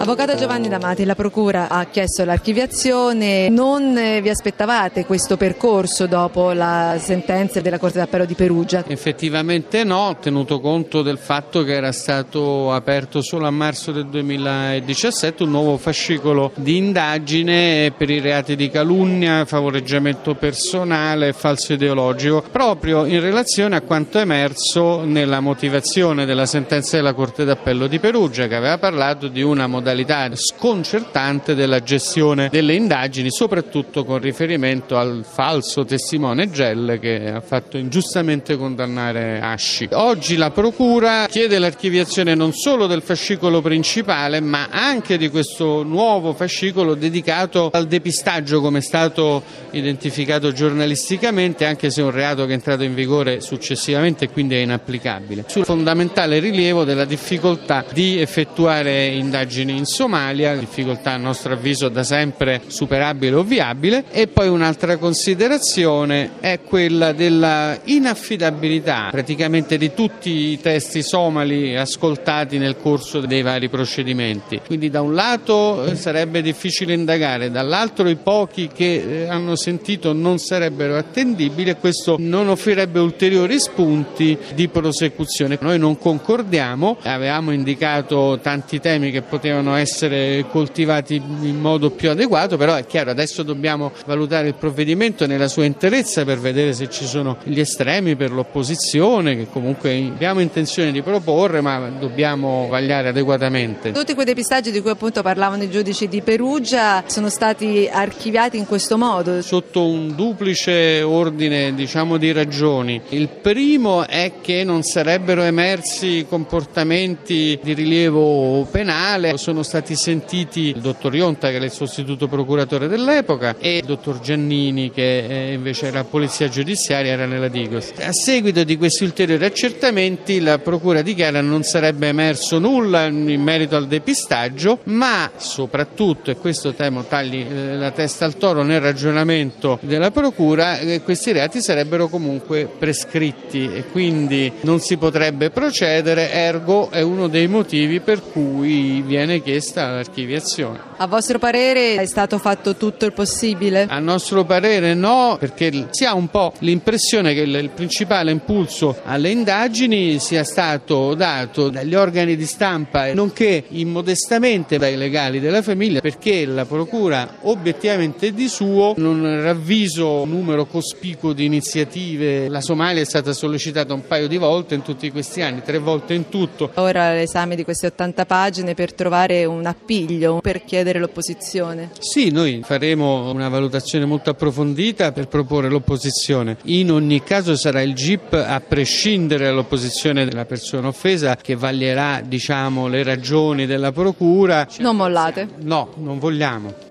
Avvocato Giovanni D'Amati, la Procura ha chiesto l'archiviazione. Non eh, vi aspettavate questo percorso dopo la sentenza della Corte d'Appello di Perugia? Effettivamente no, tenuto conto del fatto che era stato aperto solo a marzo del 2017 un nuovo fascicolo di indagine per i reati di calunnia, favoreggiamento personale e falso ideologico, proprio in relazione a quanto emerso nella motivazione della sentenza della Corte d'Appello di Perugia, che aveva parlato di una modalità modalità sconcertante della gestione delle indagini, soprattutto con riferimento al falso testimone Gelle che ha fatto ingiustamente condannare Asci. Oggi la Procura chiede l'archiviazione non solo del fascicolo principale, ma anche di questo nuovo fascicolo dedicato al depistaggio, come è stato identificato giornalisticamente, anche se è un reato che è entrato in vigore successivamente e quindi è inapplicabile. Sul fondamentale rilievo della difficoltà di effettuare indagini in Somalia, difficoltà a nostro avviso da sempre superabile o viabile, e poi un'altra considerazione è quella della inaffidabilità praticamente di tutti i testi somali ascoltati nel corso dei vari procedimenti. Quindi da un lato eh, sarebbe difficile indagare, dall'altro i pochi che eh, hanno sentito non sarebbero attendibili e questo non offrirebbe ulteriori spunti di prosecuzione. Noi non concordiamo, avevamo indicato tanti temi che potevano devono essere coltivati in modo più adeguato, però è chiaro, adesso dobbiamo valutare il provvedimento nella sua interezza per vedere se ci sono gli estremi per l'opposizione, che comunque abbiamo intenzione di proporre, ma dobbiamo vagliare adeguatamente. Tutti quei depistaggi di cui appunto parlavano i giudici di Perugia sono stati archiviati in questo modo? Sotto un duplice ordine diciamo, di ragioni. Il primo è che non sarebbero emersi comportamenti di rilievo penale, sono sono stati sentiti il dottor Ionta che era il sostituto procuratore dell'epoca e il dottor Giannini che invece era polizia giudiziaria era nella Digos. A seguito di questi ulteriori accertamenti la procura dichiara non sarebbe emerso nulla in merito al depistaggio ma soprattutto, e questo temo tagli eh, la testa al toro nel ragionamento della procura, eh, questi reati sarebbero comunque prescritti e quindi non si potrebbe procedere, ergo è uno dei motivi per cui viene chiesto richiesta l'archiviazione. A vostro parere è stato fatto tutto il possibile? A nostro parere no, perché si ha un po' l'impressione che il principale impulso alle indagini sia stato dato dagli organi di stampa, nonché immodestamente dai legali della famiglia, perché la Procura obiettivamente di suo non ravviso un numero cospicuo di iniziative. La Somalia è stata sollecitata un paio di volte in tutti questi anni, tre volte in tutto. Ora l'esame di queste 80 pagine per trovare un appiglio per chiedere l'opposizione? Sì, noi faremo una valutazione molto approfondita per proporre l'opposizione. In ogni caso sarà il GIP, a prescindere dall'opposizione della persona offesa, che vaglierà diciamo, le ragioni della Procura. Non mollate? No, non vogliamo.